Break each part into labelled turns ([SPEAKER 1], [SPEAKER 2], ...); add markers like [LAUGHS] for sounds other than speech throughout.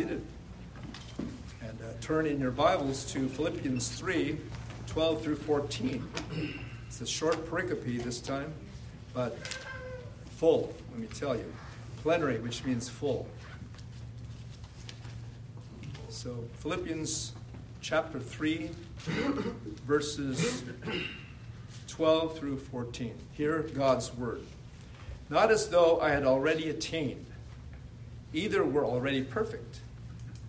[SPEAKER 1] seated. And uh, turn in your Bibles to Philippians 3 12 through 14. It's a short pericope this time, but full, let me tell you. Plenary, which means full. So, Philippians chapter 3, verses 12 through 14. Hear God's word. Not as though I had already attained, either were already perfect,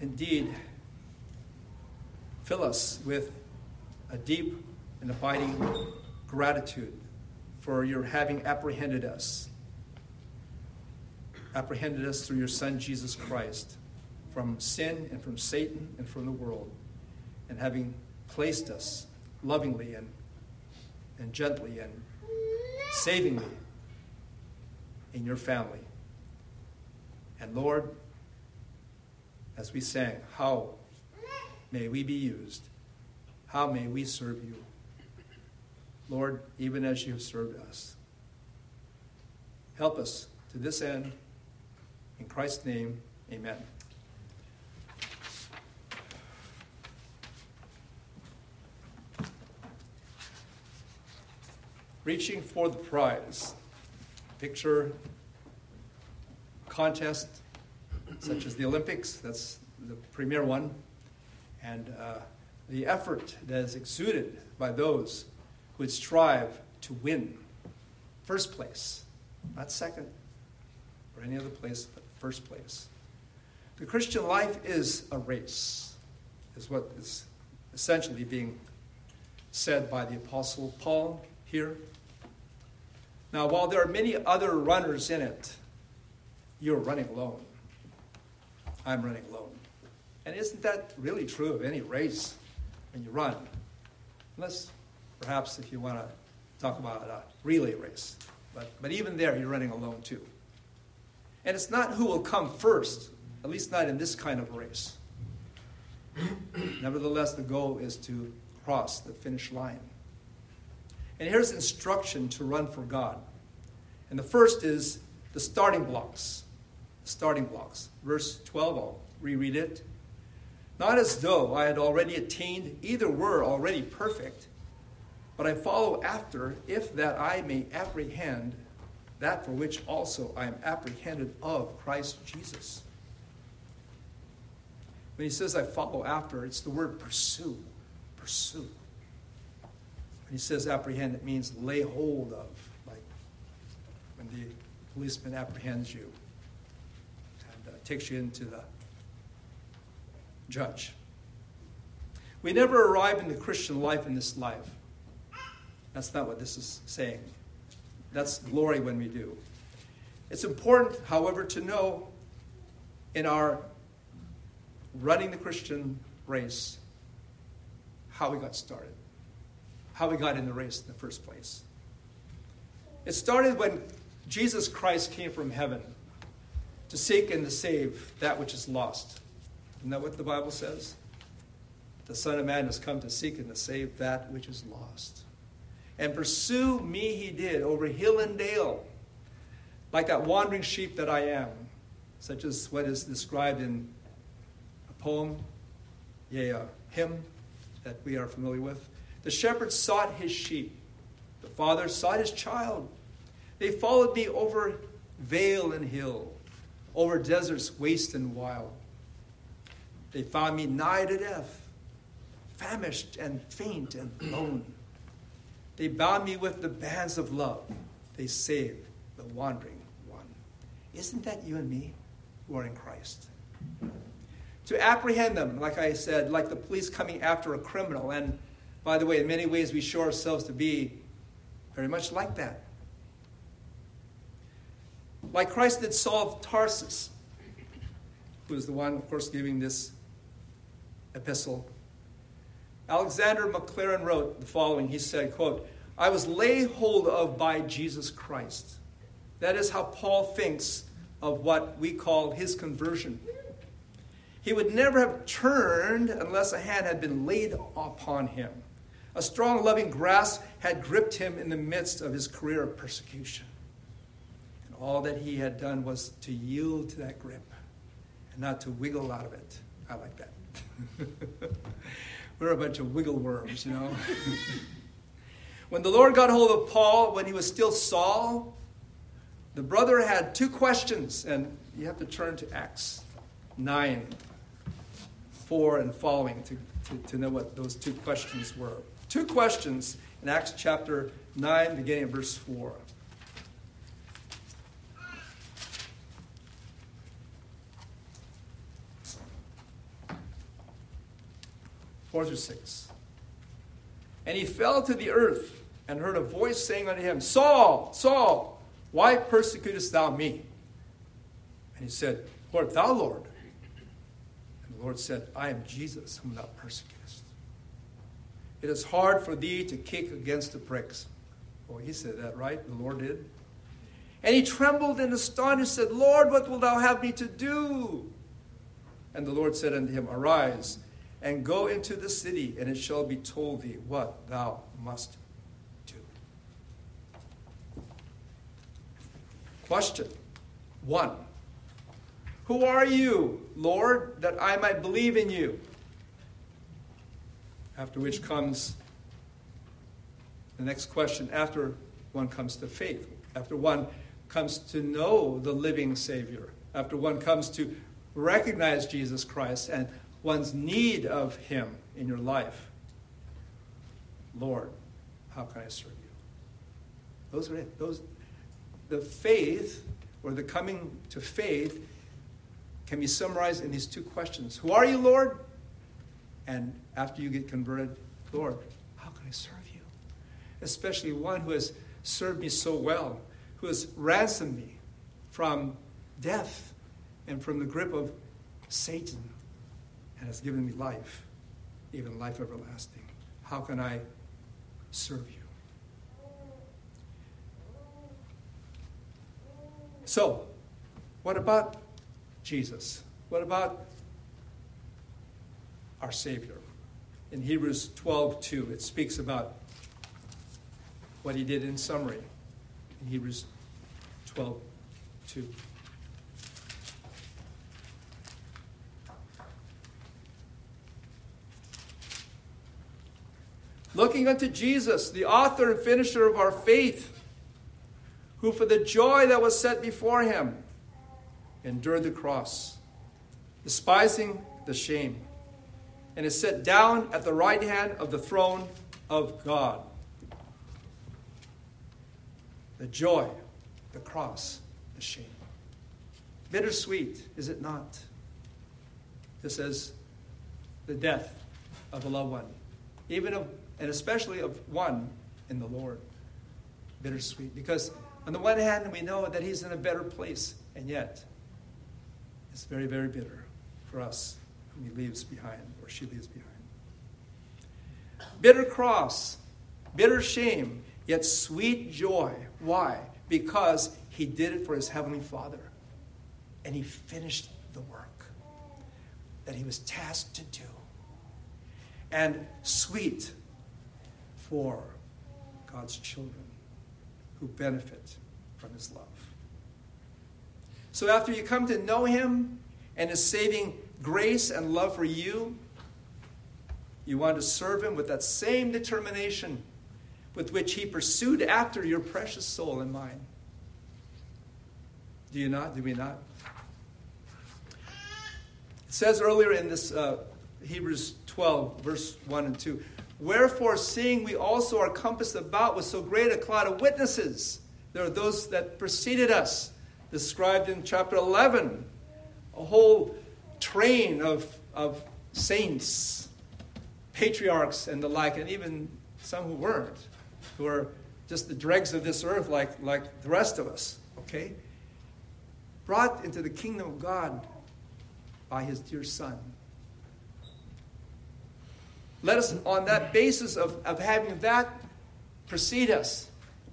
[SPEAKER 1] indeed fill us with a deep and abiding gratitude for your having apprehended us. Apprehended us through your Son, Jesus Christ, from sin and from Satan and from the world, and having placed us lovingly and, and gently and savingly in your family. And Lord, as we sang, how may we be used? How may we serve you? Lord, even as you have served us. Help us to this end. In Christ's name, amen. Reaching for the prize. Picture contest such as the Olympics, that's the premier one, and uh, the effort that is exuded by those who would strive to win first place, not second or any other place, but first place. The Christian life is a race, is what is essentially being said by the Apostle Paul here. Now, while there are many other runners in it, you're running alone. I'm running alone. And isn't that really true of any race when you run? Unless perhaps if you want to talk about a relay race. But, but even there, you're running alone too. And it's not who will come first, at least not in this kind of race. Nevertheless, the goal is to cross the finish line. And here's instruction to run for God. And the first is the starting blocks starting blocks. Verse 12, I'll reread it. Not as though I had already attained, either were already perfect, but I follow after, if that I may apprehend that for which also I am apprehended of Christ Jesus. When he says I follow after, it's the word pursue. Pursue. When he says apprehend, it means lay hold of, like when the policeman apprehends you takes you into the judge. We never arrive in the Christian life in this life. That's not what this is saying. That's glory when we do. It's important, however, to know in our running the Christian race how we got started, how we got in the race in the first place. It started when Jesus Christ came from heaven to seek and to save that which is lost. Isn't that what the Bible says? The Son of Man has come to seek and to save that which is lost. And pursue me he did over hill and dale, like that wandering sheep that I am, such as what is described in a poem, yea, a hymn that we are familiar with. The shepherd sought his sheep, the father sought his child. They followed me over vale and hill over deserts waste and wild. They found me nigh to death, famished and faint and lone. They bound me with the bands of love. They saved the wandering one. Isn't that you and me who are in Christ? To apprehend them, like I said, like the police coming after a criminal. And by the way, in many ways, we show ourselves to be very much like that like Christ did Saul of Tarsus. who is the one, of course, giving this epistle. Alexander Maclaren wrote the following. He said, quote, I was laid hold of by Jesus Christ. That is how Paul thinks of what we call his conversion. He would never have turned unless a hand had been laid upon him. A strong, loving grasp had gripped him in the midst of his career of persecution. All that he had done was to yield to that grip and not to wiggle out of it. I like that. [LAUGHS] We're a bunch of wiggle worms, you know. [LAUGHS] when the Lord got hold of Paul when he was still Saul, the brother had two questions, and you have to turn to Acts 9, 4, and following to, to, to know what those two questions were. Two questions in Acts chapter 9, beginning of verse 4. Four through six. And he fell to the earth and heard a voice saying unto him, Saul, Saul, why persecutest thou me? And he said, Lord, thou Lord. And the Lord said, I am Jesus whom thou persecutest. It is hard for thee to kick against the pricks. Oh, he said that, right? The Lord did. And he trembled and astonished, said, Lord, what wilt thou have me to do? And the Lord said unto him, Arise and go into the city, and it shall be told thee what thou must do. Question one Who are you, Lord, that I might believe in you? After which comes the next question after one comes to faith, after one comes to know the living Savior, after one comes to recognize Jesus Christ and one's need of Him in your life. Lord, how can I serve you? Those are it. Those, the faith or the coming to faith can be summarized in these two questions Who are you, Lord? And after you get converted, Lord, how can I serve you? Especially one who has served me so well, who has ransomed me from death and from the grip of Satan and has given me life, even life everlasting. How can I serve you? So, what about Jesus? What about our Savior? In Hebrews 12 2, it speaks about what he did in summary. In Hebrews 12 2. Looking unto Jesus, the author and finisher of our faith, who for the joy that was set before him endured the cross, despising the shame, and is set down at the right hand of the throne of God. The joy, the cross, the shame. Bittersweet, is it not? This is the death of a loved one, even of and especially of one in the Lord. Bittersweet. Because on the one hand, we know that he's in a better place, and yet it's very, very bitter for us whom he leaves behind, or she leaves behind. Bitter cross, bitter shame, yet sweet joy. Why? Because he did it for his heavenly Father, and he finished the work that he was tasked to do. And sweet for God's children who benefit from his love. So after you come to know him and his saving grace and love for you, you want to serve him with that same determination with which he pursued after your precious soul and mine. Do you not? Do we not? It says earlier in this uh, Hebrews 12, verse 1 and 2 Wherefore, seeing we also are compassed about with so great a cloud of witnesses, there are those that preceded us, described in chapter 11, a whole train of, of saints, patriarchs, and the like, and even some who weren't, who are just the dregs of this earth like, like the rest of us, okay? Brought into the kingdom of God by his dear Son. Let us, on that basis of, of having that precede us,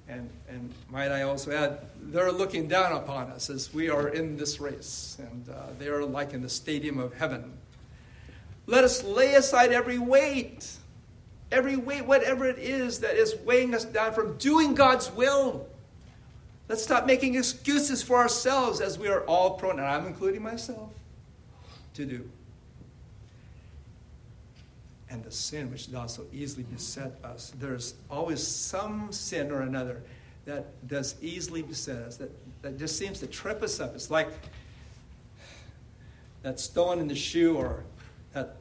[SPEAKER 1] and, and might I also add, they're looking down upon us as we are in this race, and uh, they are like in the stadium of heaven. Let us lay aside every weight, every weight, whatever it is that is weighing us down from doing God's will. Let's stop making excuses for ourselves as we are all prone, and I'm including myself, to do. And the sin which does so easily beset us. There's always some sin or another that does easily beset us, that, that just seems to trip us up. It's like that stone in the shoe or that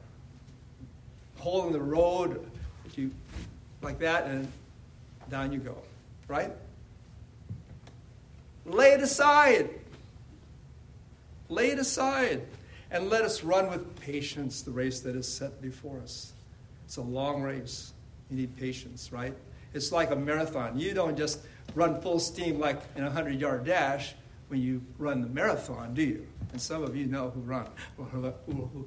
[SPEAKER 1] hole in the road, you like that, and down you go, right? Lay it aside. Lay it aside. And let us run with patience the race that is set before us. It's a long race. You need patience, right? It's like a marathon. You don't just run full steam like in a 100 yard dash when you run the marathon, do you? And some of you know who run. [LAUGHS]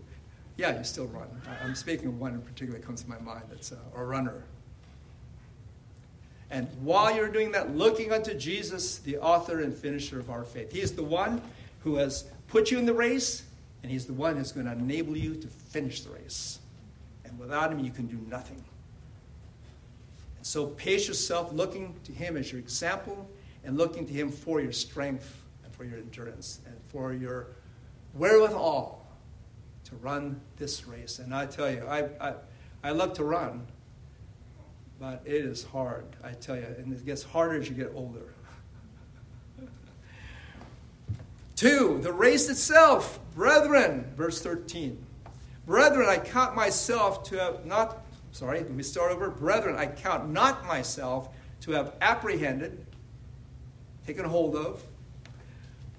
[SPEAKER 1] Yeah, you still run. I'm speaking of one in particular that comes to my mind that's a, runner. And while you're doing that, looking unto Jesus, the author and finisher of our faith. He is the one who has put you in the race, and He's the one who's going to enable you to finish the race. Without Him, you can do nothing. And so pace yourself looking to Him as your example and looking to Him for your strength and for your endurance and for your wherewithal to run this race. And I tell you, I, I, I love to run. But it is hard, I tell you, and it gets harder as you get older. [LAUGHS] Two, the race itself, brethren, verse 13. Brethren, I count myself to have not, sorry, let me start over. Brethren, I count not myself to have apprehended, taken hold of,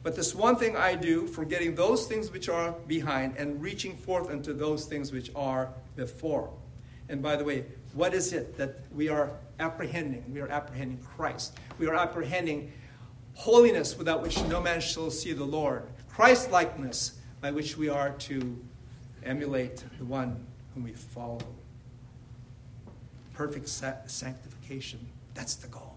[SPEAKER 1] but this one thing I do, forgetting those things which are behind and reaching forth unto those things which are before. And by the way, what is it that we are apprehending? We are apprehending Christ. We are apprehending holiness without which no man shall see the Lord. Christ likeness by which we are to emulate the one whom we follow. Perfect sanctification. That's the goal.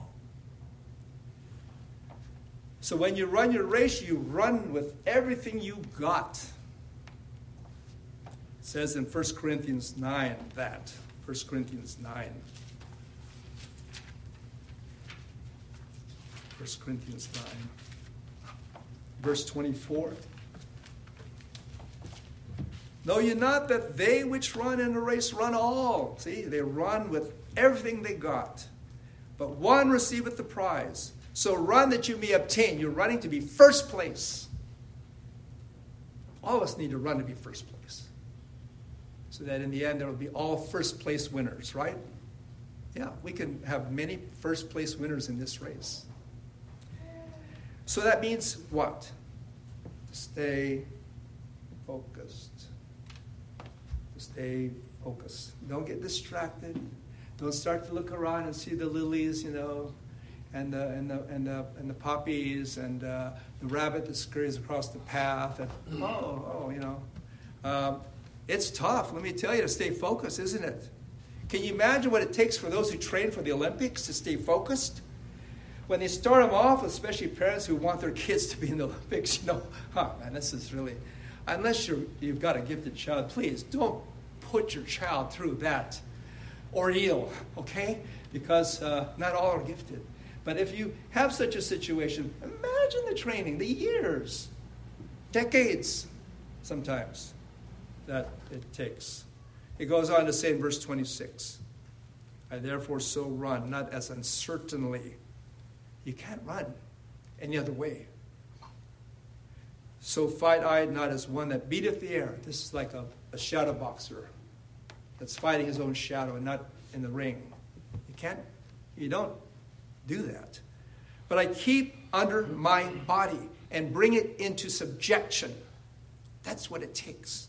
[SPEAKER 1] So when you run your race, you run with everything you got. It says in 1 Corinthians 9 that. 1 Corinthians 9. 1 Corinthians 9. Verse 24. Know ye not that they which run in a race run all? See, they run with everything they got. But one receiveth the prize. So run that you may obtain. You're running to be first place. All of us need to run to be first place so that in the end there will be all first place winners, right? Yeah, we can have many first place winners in this race. So that means what? Stay focused. Stay focused. Don't get distracted. Don't start to look around and see the lilies, you know, and the, and the, and the, and the poppies and uh, the rabbit that scurries across the path. And, oh, oh, you know. Um, it's tough, let me tell you, to stay focused, isn't it? Can you imagine what it takes for those who train for the Olympics to stay focused? When they start them off, especially parents who want their [LAUGHS] kids to be in the Olympics, you know, [LAUGHS] huh, man, this is really, unless you're, you've got a gifted child, please don't put your child through that ordeal, okay? Because uh, not all are gifted. But if you have such a situation, imagine the training, the years, decades sometimes that it takes. It goes on to say in verse 26 I therefore so run, not as uncertainly. You can't run any other way. So fight I not as one that beateth the air. This is like a, a shadow boxer that's fighting his own shadow and not in the ring. You can't, you don't do that. But I keep under my body and bring it into subjection. That's what it takes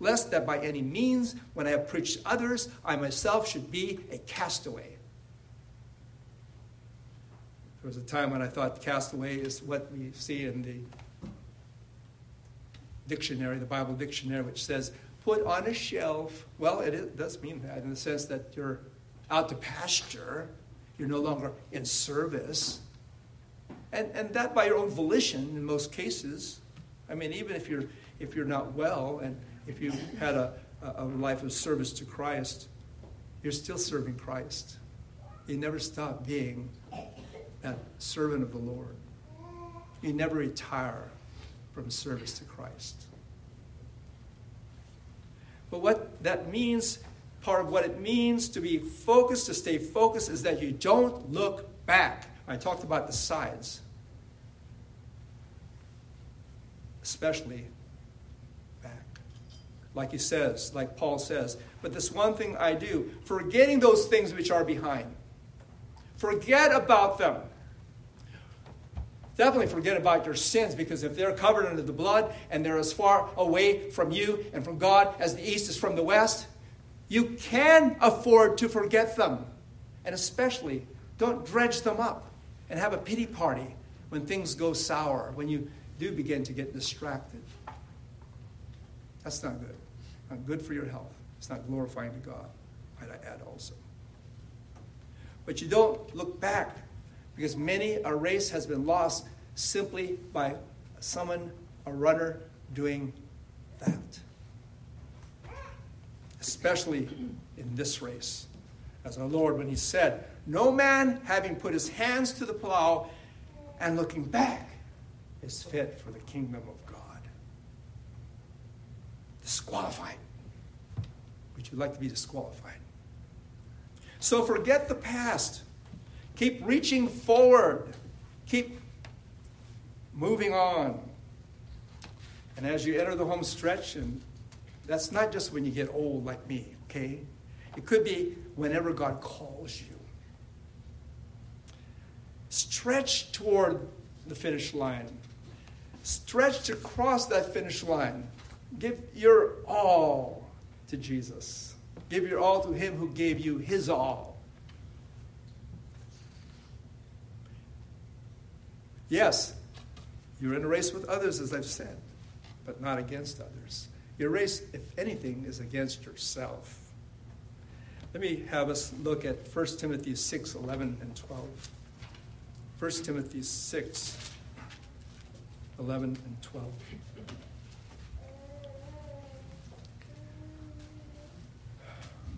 [SPEAKER 1] lest that by any means, when I have preached others, I myself should be a castaway. There was a time when I thought castaway is what we see in the dictionary, the Bible dictionary, which says, put on a shelf. Well, it, is, does mean that in the sense that you're out to pasture, you're no longer in service. And, and that by your own volition in most cases. I mean, even if you're, if you're not well and if you had a, a life of service to Christ, you're still serving Christ. You never stop being that servant of the Lord. You never retire from service to Christ. But what that means, part of what it means to be focused, to stay focused, is that you don't look back. I talked about the sides, especially back. Like he says, like Paul says, but this one thing I do, forgetting those things which are behind. Forget about them. Definitely forget about your sins because if they're covered under the blood and they're as far away from you and from God as the east is from the west, you can afford to forget them. And especially, don't dredge them up and have a pity party when things go sour, when you do begin to get distracted. That's not good. Not good for your health. It's not glorifying to God, might I add also. But you don't look back because many a race has been lost simply by someone, a runner, doing that. Especially in this race. As our Lord, when He said, No man having put his hands to the plow and looking back is fit for the kingdom of God. Disqualified. Would you like to be disqualified? So forget the past. Keep reaching forward. Keep moving on. And as you enter the home stretch, and that's not just when you get old like me, okay? It could be whenever God calls you. Stretch toward the finish line. Stretch to cross that finish line. Give your all to Jesus. Give your all to Him who gave you His all. Yes, you're in a race with others, as I've said, but not against others. Your race, if anything, is against yourself. Let me have us look at 1 Timothy 6 11 and 12. 1 Timothy 6 11 and 12.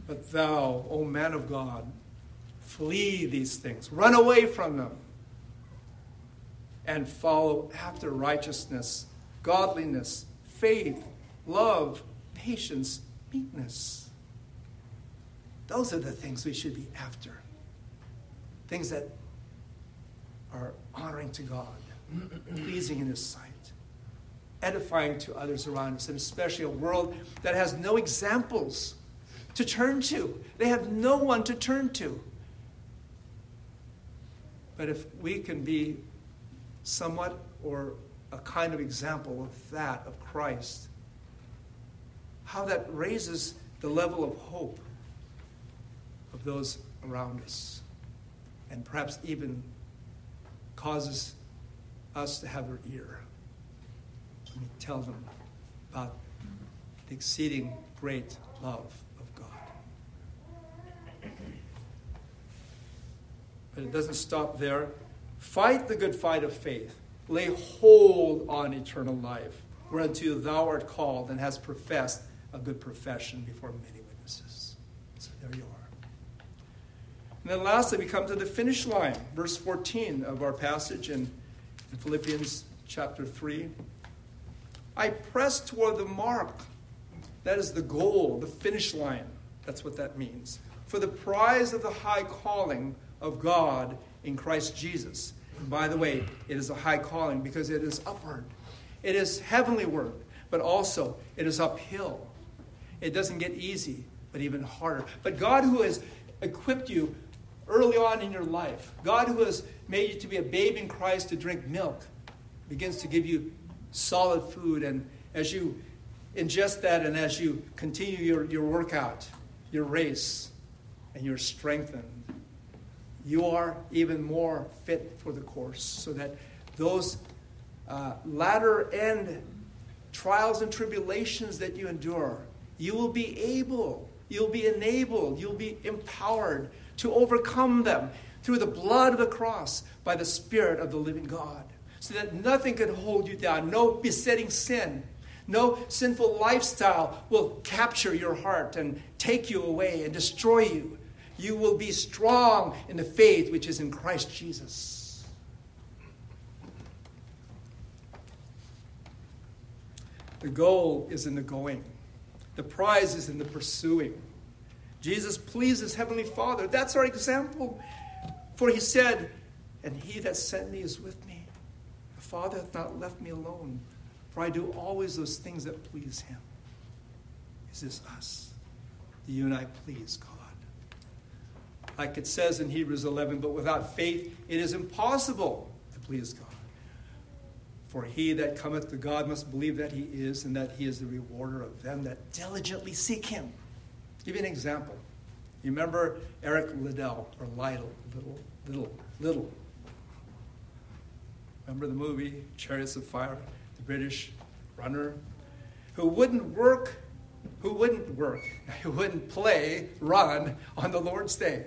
[SPEAKER 1] But thou, O man of God, flee these things, run away from them, and follow after righteousness, godliness, faith, love, patience, meekness. Those are the things we should be after. Things that are honoring to God, pleasing in His sight, edifying to others around us, and especially a world that has no examples to turn to. They have no one to turn to. But if we can be somewhat or a kind of example of that, of Christ, how that raises the level of hope of those around us, and perhaps even causes us to have our ear we tell them about the exceeding great love of God. But it doesn't stop there. Fight the good fight of faith. Lay hold on eternal life, whereunto thou art called and hast professed a good profession before many witnesses. So there you are. And then lastly, we come to the finish line, verse 14 of our passage in, in Philippians chapter 3. I press toward the mark. That is the goal, the finish line. That's what that means. For the prize of the high calling of God in Christ Jesus. And by the way, it is a high calling because it is upward, it is heavenly work, but also it is uphill. It doesn't get easy, but even harder. But God, who has equipped you early on in your life, God, who has made you to be a babe in Christ to drink milk, begins to give you solid food. And as you ingest that and as you continue your, your workout, your race, and you're strengthened, you are even more fit for the course so that those uh, latter end trials and tribulations that you endure, you will be able, you'll be enabled, you'll be empowered to overcome them through the blood of the cross by the Spirit of the living God. So that nothing can hold you down, no besetting sin, no sinful lifestyle will capture your heart and take you away and destroy you. You will be strong in the faith which is in Christ Jesus. The goal is in the going, the prize is in the pursuing. Jesus pleases Heavenly Father. That's our example. For he said, And he that sent me is with me. The Father hath not left me alone, for I do always those things that please him. Is this us? Do you and I please God? Like it says in Hebrews 11, but without faith it is impossible to please God. For he that cometh to God must believe that he is, and that he is the rewarder of them that diligently seek him. I'll give you an example. You remember Eric Liddell, or Lytle, Little, Little, Little. Remember the movie Chariots of Fire? The British runner who wouldn't work, who wouldn't work, [LAUGHS] who wouldn't play, run on the Lord's Day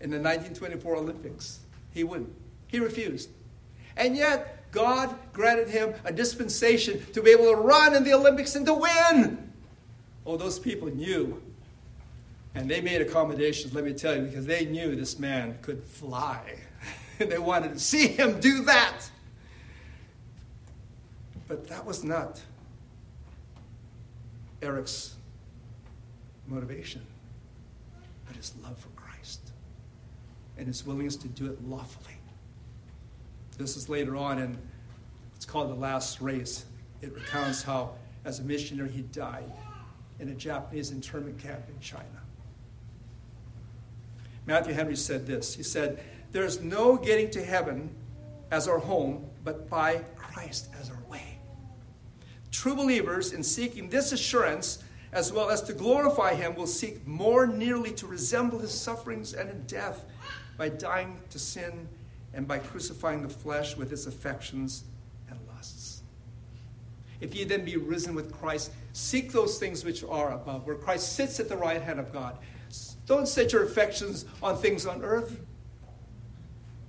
[SPEAKER 1] in the 1924 Olympics. He wouldn't. He refused. And yet, God granted him a dispensation to be able to run in the Olympics and to win. Oh, those people knew. And they made accommodations, let me tell you, because they knew this man could fly. [LAUGHS] they wanted to see him do that. But that was not Eric's motivation, but his love for Christ and his willingness to do it lawfully. This is later on, and it's called The Last Race. It recounts how, as a missionary, he died in a Japanese internment camp in China. Matthew Henry said this He said, There's no getting to heaven as our home, but by Christ as our way. True believers, in seeking this assurance, as well as to glorify Him, will seek more nearly to resemble His sufferings and death by dying to sin and by crucifying the flesh with its affections and lusts. If ye then be risen with Christ, seek those things which are above, where Christ sits at the right hand of God. Don't set your affections on things on earth.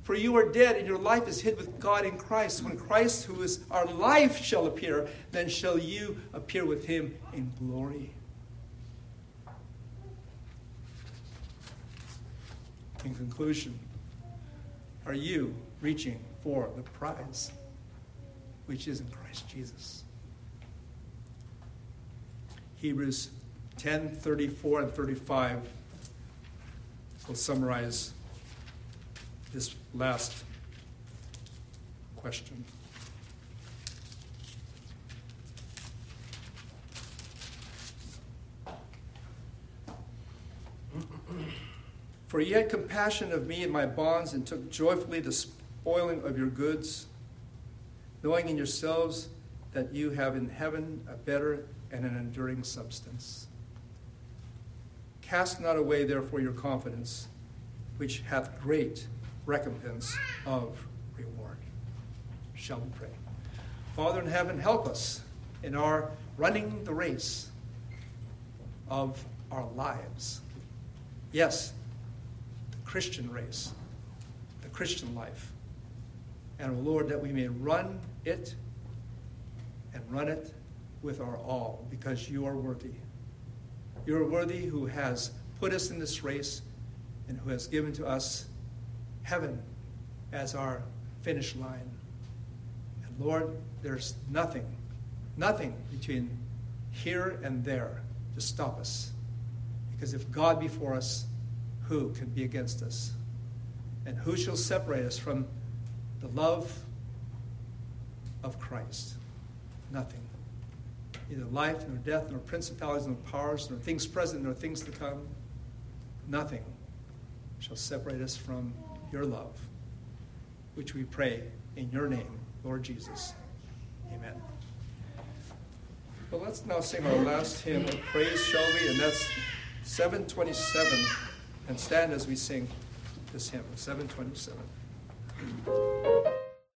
[SPEAKER 1] For you are dead, and your life is hid with God in Christ. When Christ, who is our life, shall appear, then shall you appear with him in glory. In conclusion, are you reaching for the prize which is in Christ Jesus? Hebrews 10 34 and 35 will summarize this last question. For ye had compassion of me and my bonds, and took joyfully the spoiling of your goods, knowing in yourselves that you have in heaven a better and an enduring substance. Cast not away, therefore, your confidence, which hath great recompense of reward. Shall we pray? Father in heaven, help us in our running the race of our lives. Yes, Christian race, the Christian life. And, oh Lord, that we may run it and run it with our all because you are worthy. You are worthy who has put us in this race and who has given to us heaven as our finish line. And Lord, there's nothing, nothing between here and there to stop us. Because if God be for us, who can be against us? And who shall separate us from the love of Christ? Nothing. Neither life, nor death, nor principalities, nor powers, nor things present, nor things to come. Nothing shall separate us from your love, which we pray in your name, Lord Jesus. Amen. Well, let's now sing our last hymn of praise, shall we? And that's 727 and stand as we sing this hymn, 727.